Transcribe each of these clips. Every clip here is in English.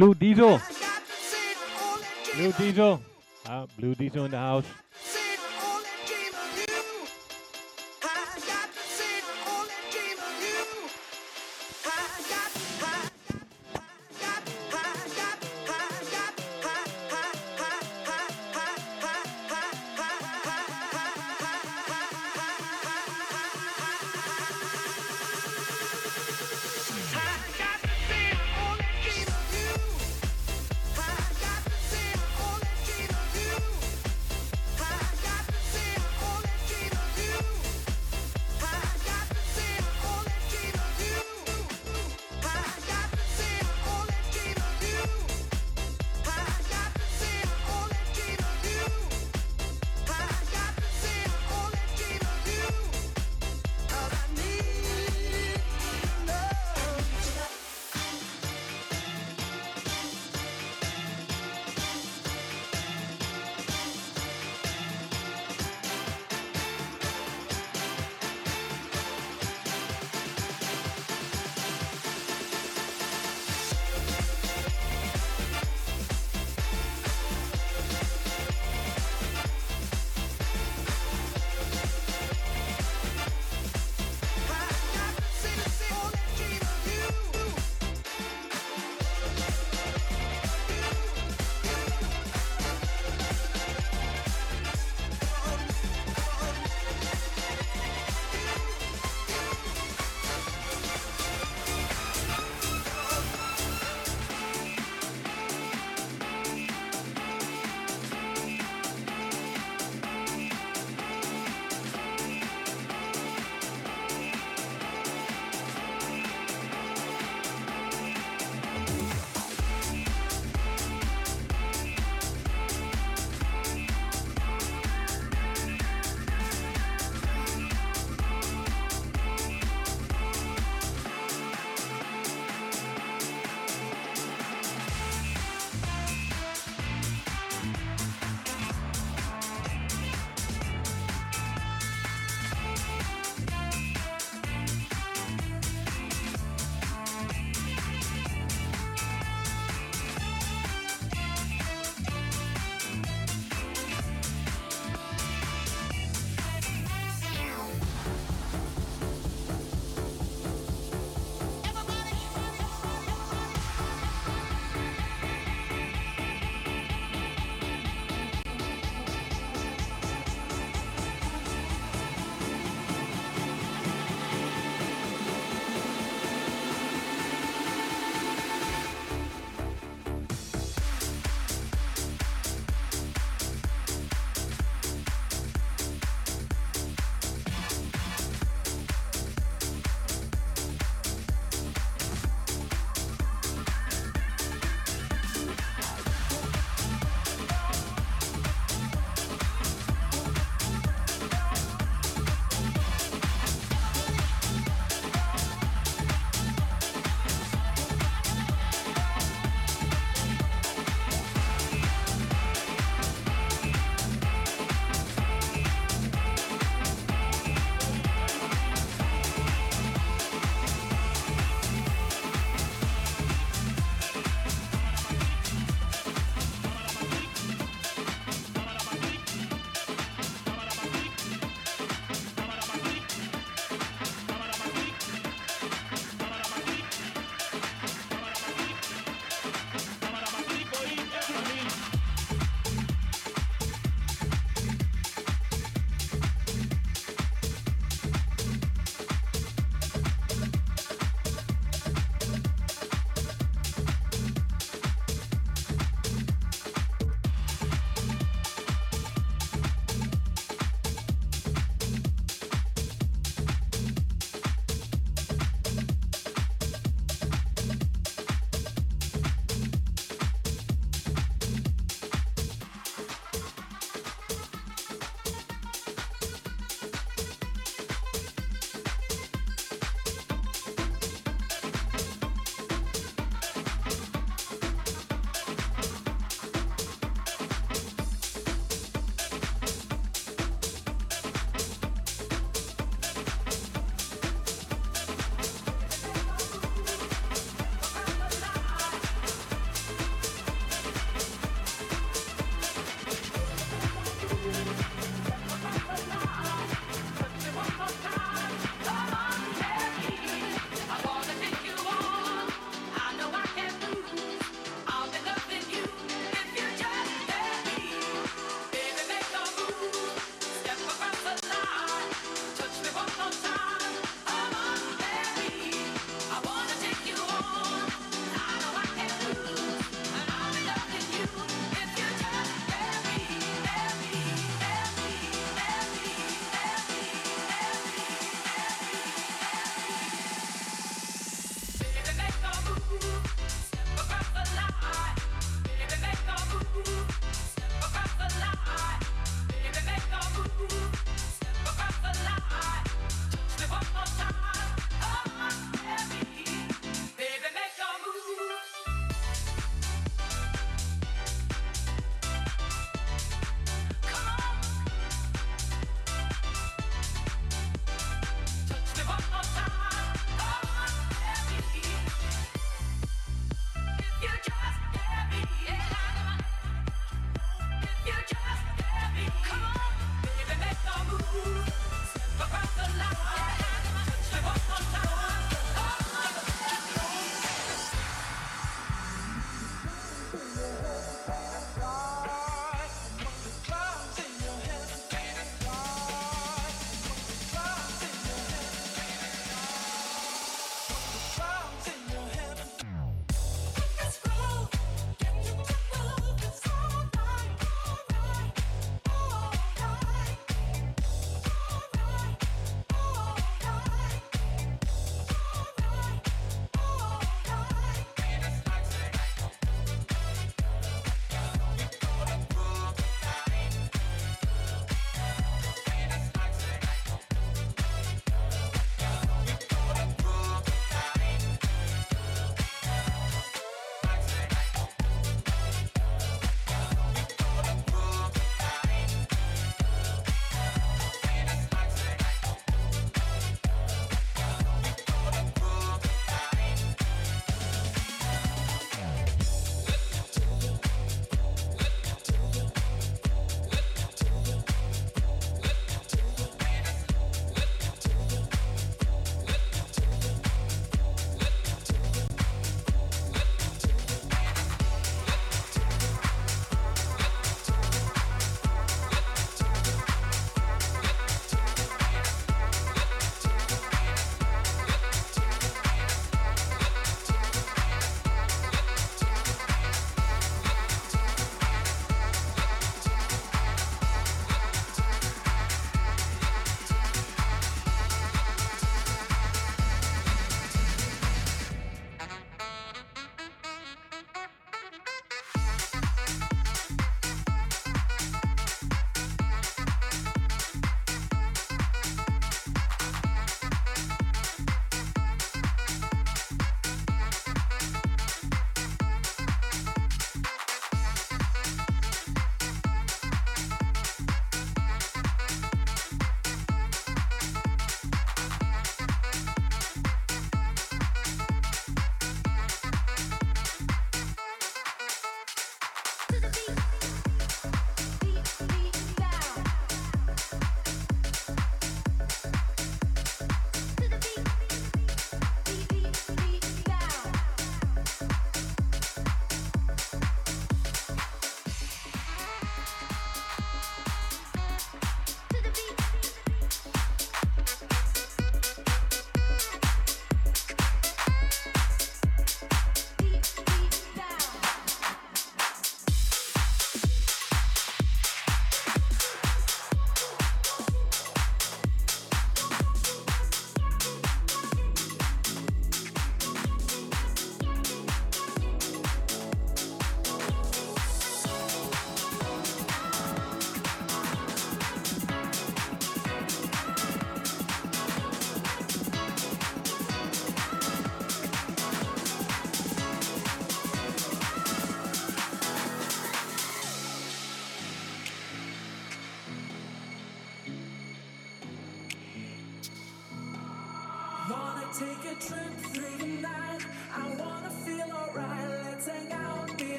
Blue Diesel. Blue Diesel. Uh, Blue Diesel in the house.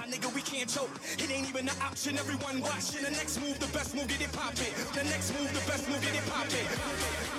Nah, nigga, we can't choke. It ain't even an option. Everyone watching. The next move, the best move, get it poppin'. The next move, the best move, get it poppin'.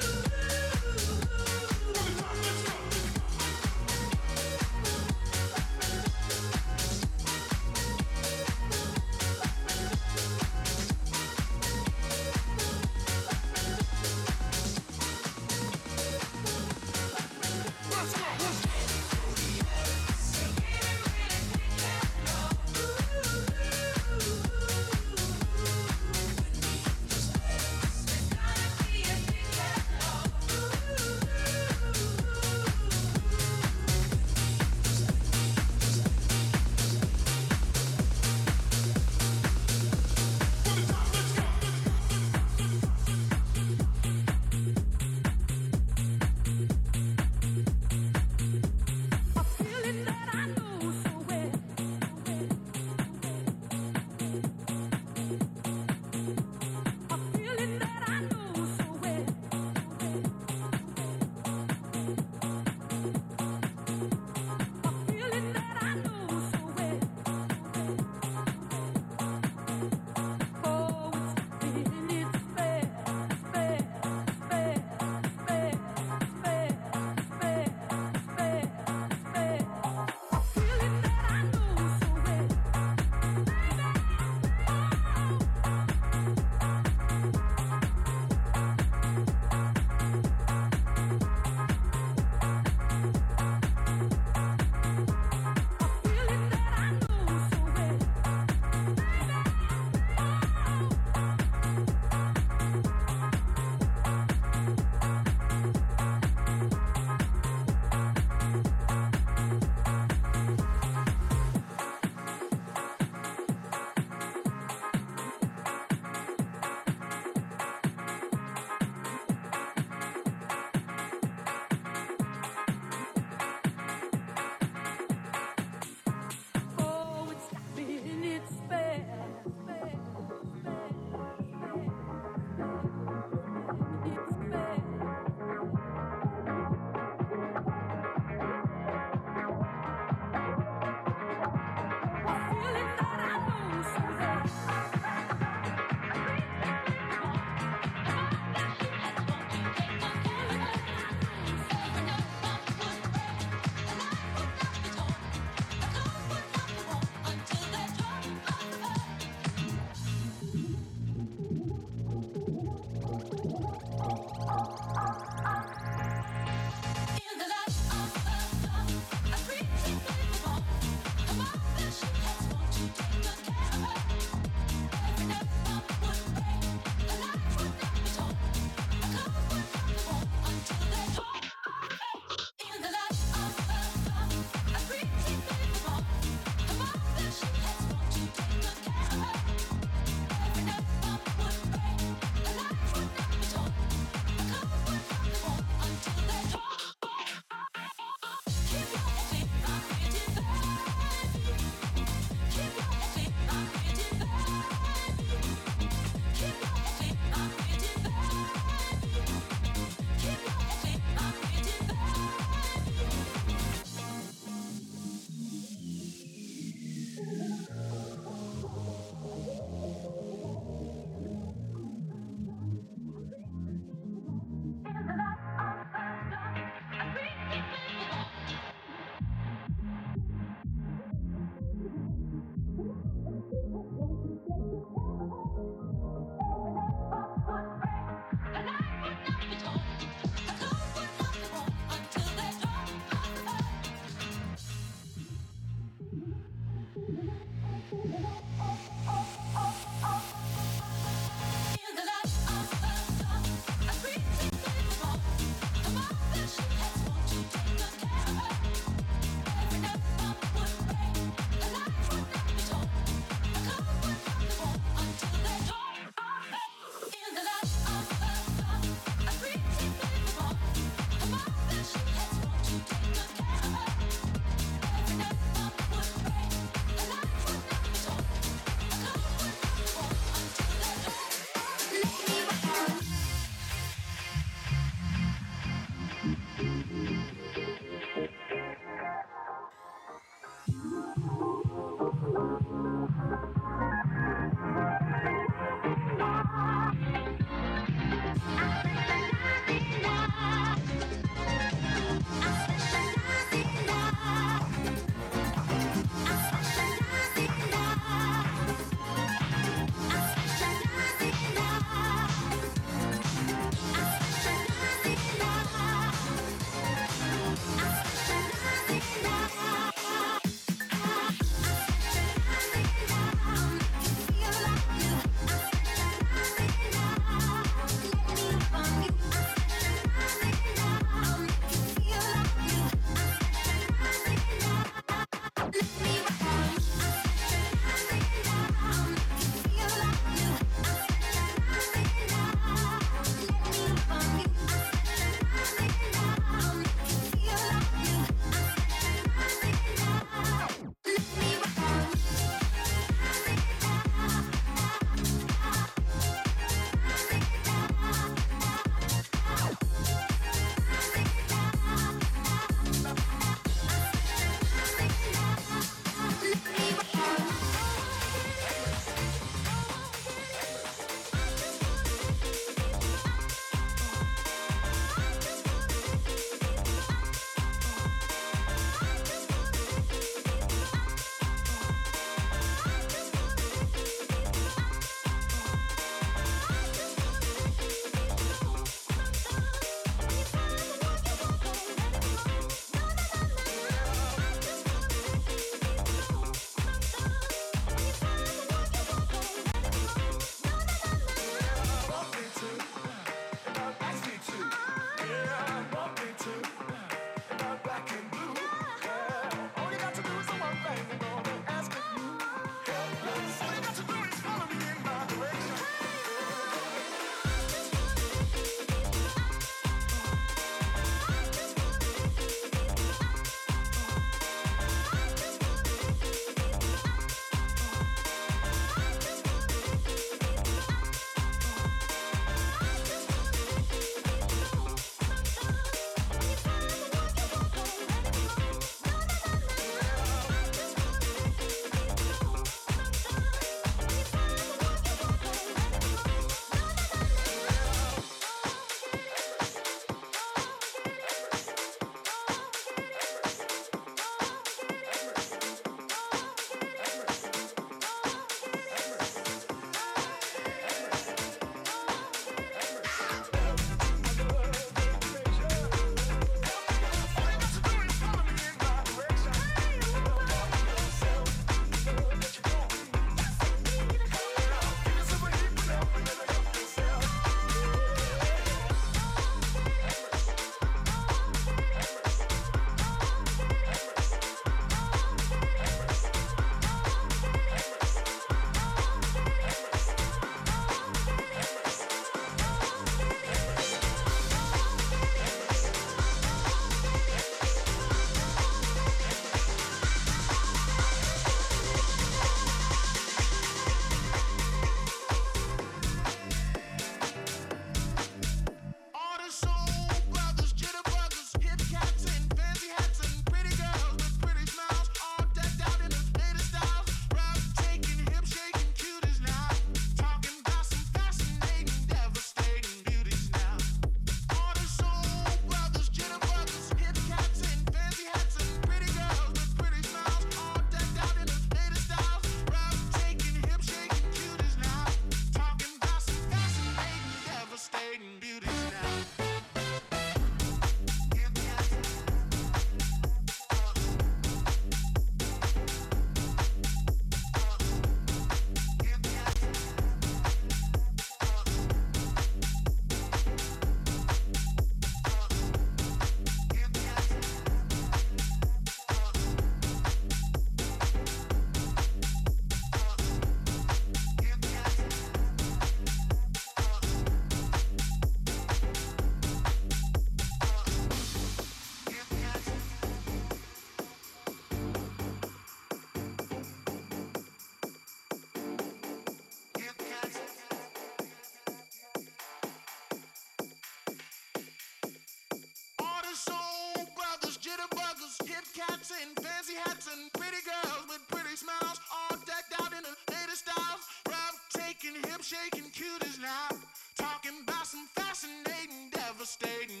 Cats in fancy hats, and pretty girls with pretty smiles, all decked out in the latest styles. Breathtaking, hip shaking cuties now. Talking about some fascinating, devastating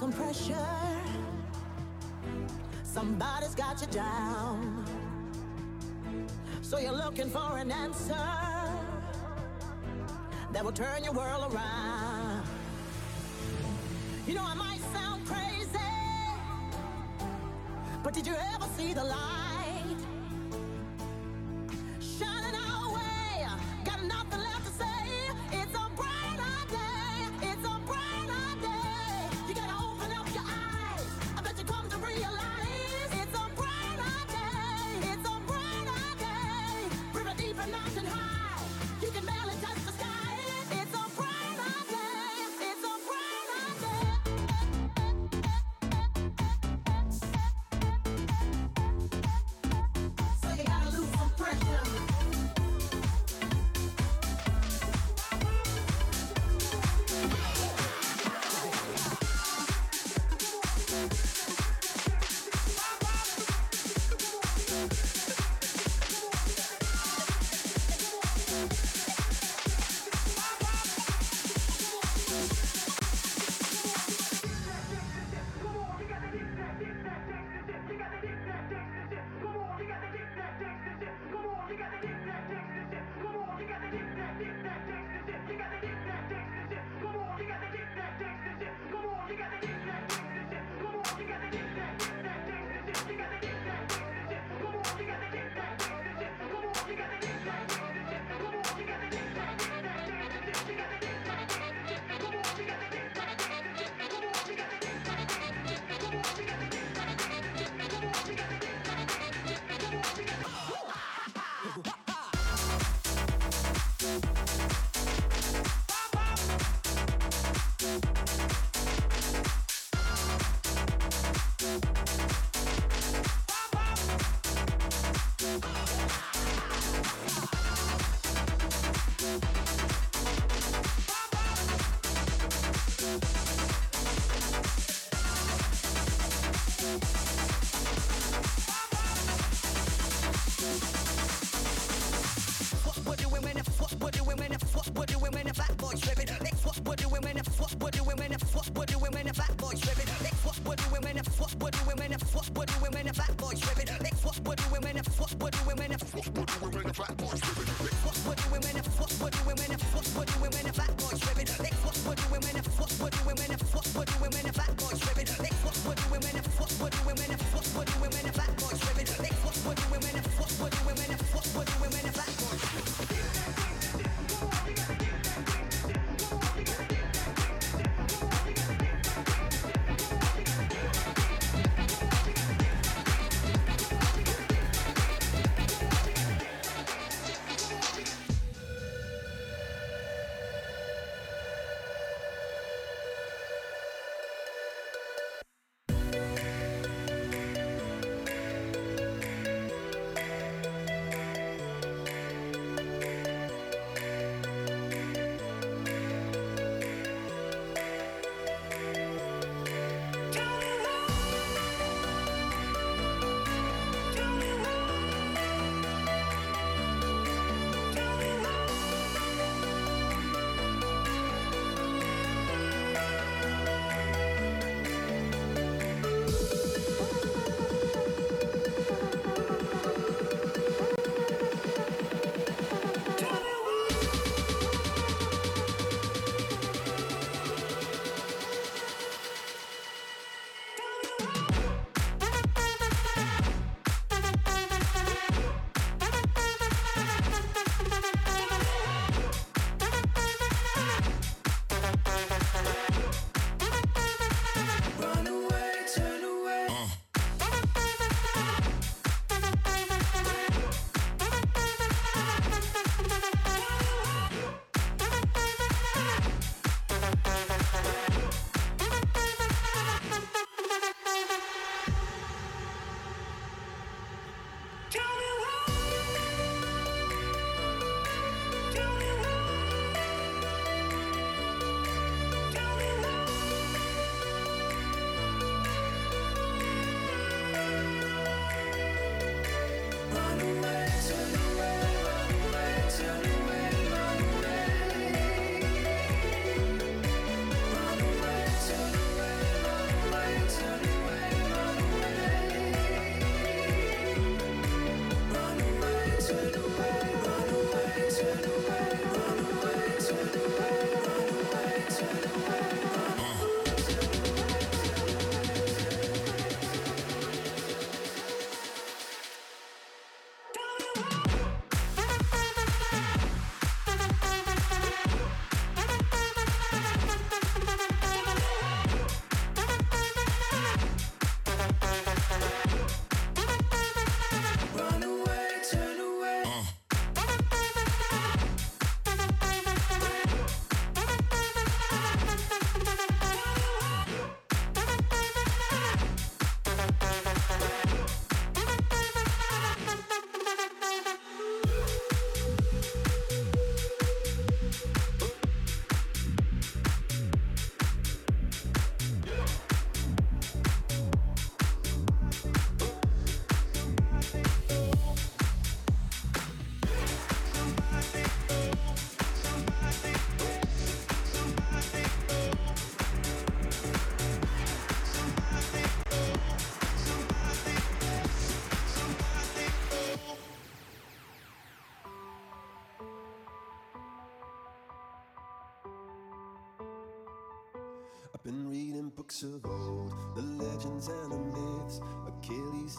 some pressure. Somebody's got you down. So you're looking for an answer that will turn your world around. You know, I might sound crazy, but did you ever see the light?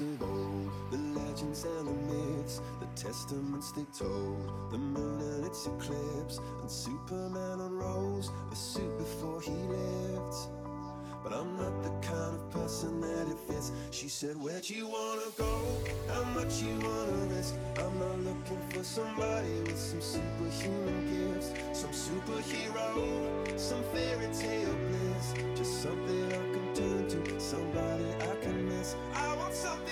of old, the legends and the myths, the testaments they told, the moon and its eclipse, and Superman unrolls a suit before he lived. But I'm not the kind of person that it fits. She said, Where'd you wanna go? How much you wanna risk? I'm not looking for somebody with some superhuman gifts, some superhero, some fairy tale bliss, just something I can turn to, somebody I can miss. I want something.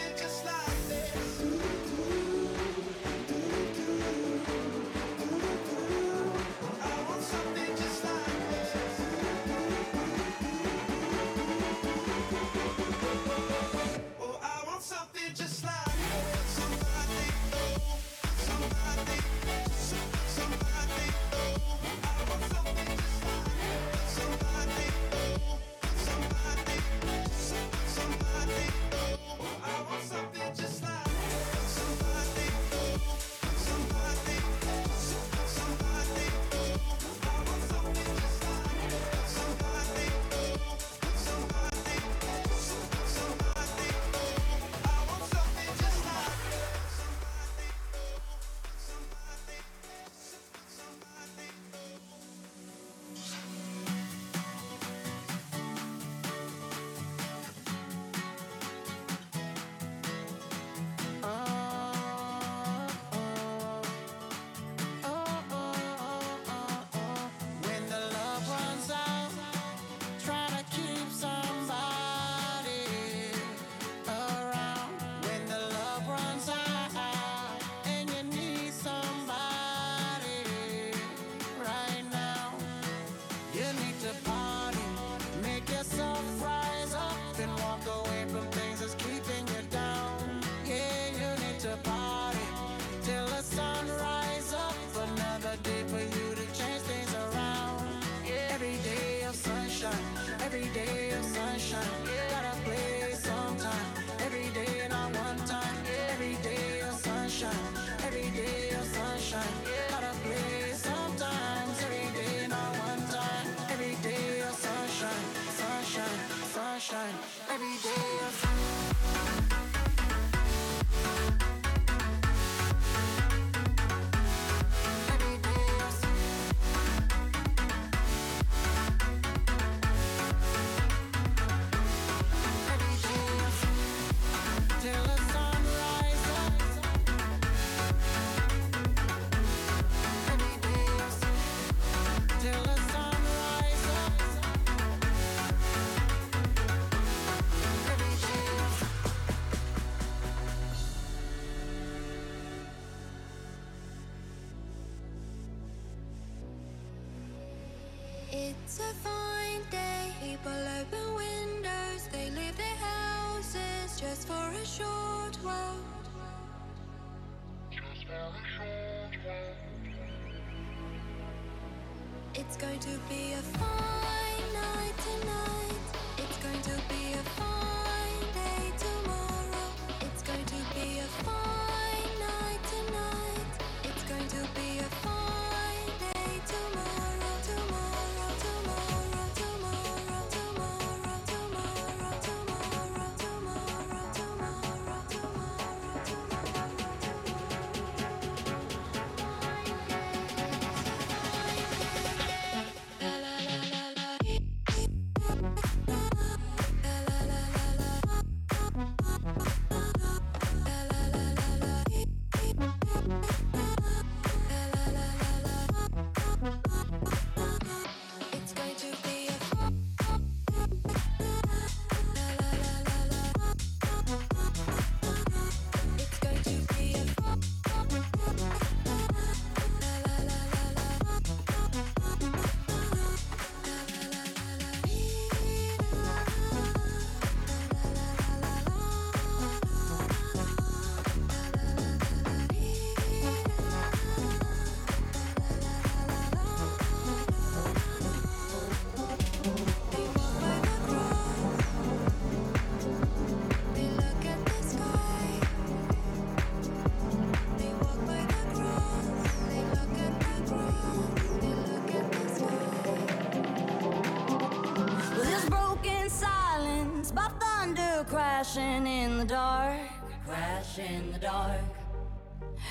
It's going to be a fine night tonight.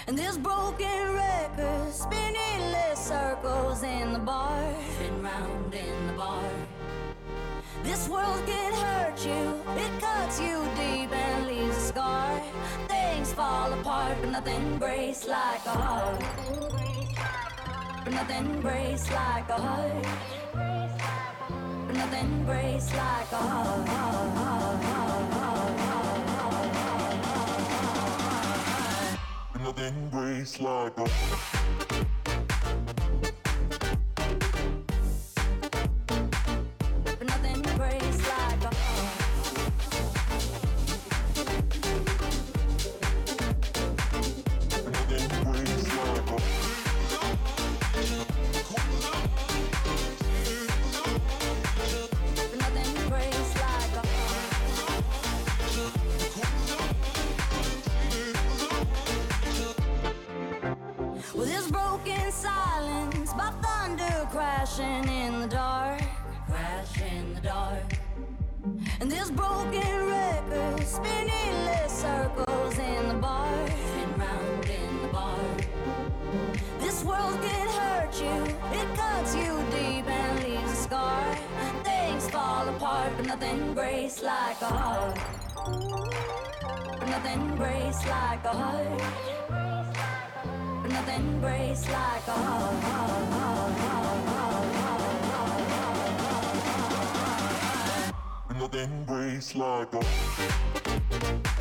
And this broken record spinning less circles in the bar, spin round in the bar. This world can hurt you, it cuts you deep and leaves a scar. Things fall apart, but nothing breaks like a heart. But nothing breaks like a heart. But nothing breaks like a heart. then grace like a nothing breaks like a heart. Nothing breaks like a heart. Nothing breaks like a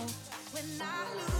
When I lose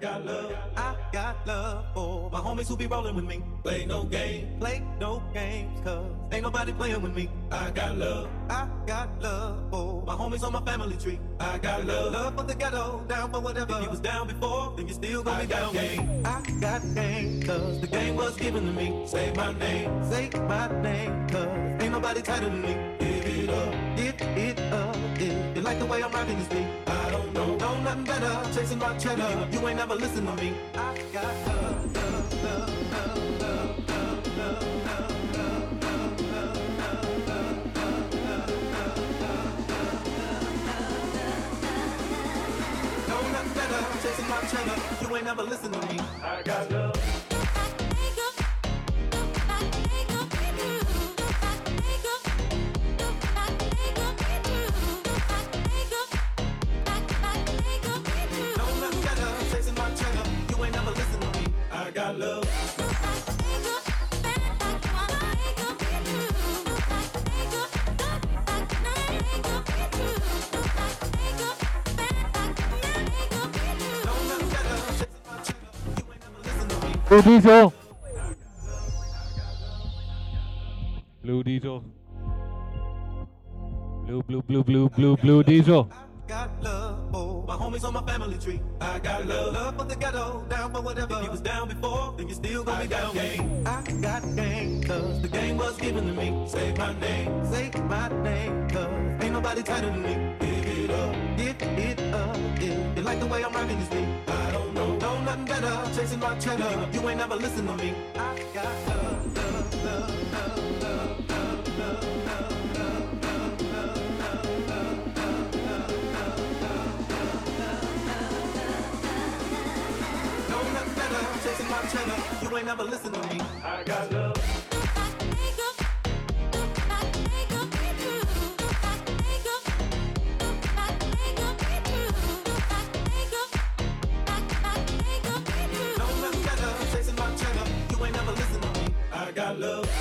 got love, I got love for my homies who be rolling with me. Play no game, play no games, cause ain't nobody playing with me. I got love, I got love for my homies on my family tree. I got love, love for the ghetto, down for whatever. If you was down before, then you still gonna be down. Game. I got game, cause the game was given to me. Say my name, say my name, cause ain't nobody tighter than me. Give it up, give it up. If you like the way I'm rocking this beat, nothing better. Chasing my cheddar, you ain't never listen to me. I got love, love, love, love, love, love, love, love. Chasing my cheddar, you ain't never listen to me. I got love. Blue Diesel. Blue Diesel. Blue, blue, blue, blue, blue, blue Diesel. I got love for my homies on my family tree. I got love, love for the ghetto, down for whatever. If you was down before, then you still gonna be down. Game. I got game, cause the game was given to me. Say my name, say my name, cause ain't nobody tighter than me. Give it up, give it up. If you like the way I'm rocking this beat, I don't know, know nothing better. Chasing my cheddar, you ain't never listen to me. I got love, love, love, love, love, love, love, love. Chasing my cheddar. You ain't never listen to me. I got love. love.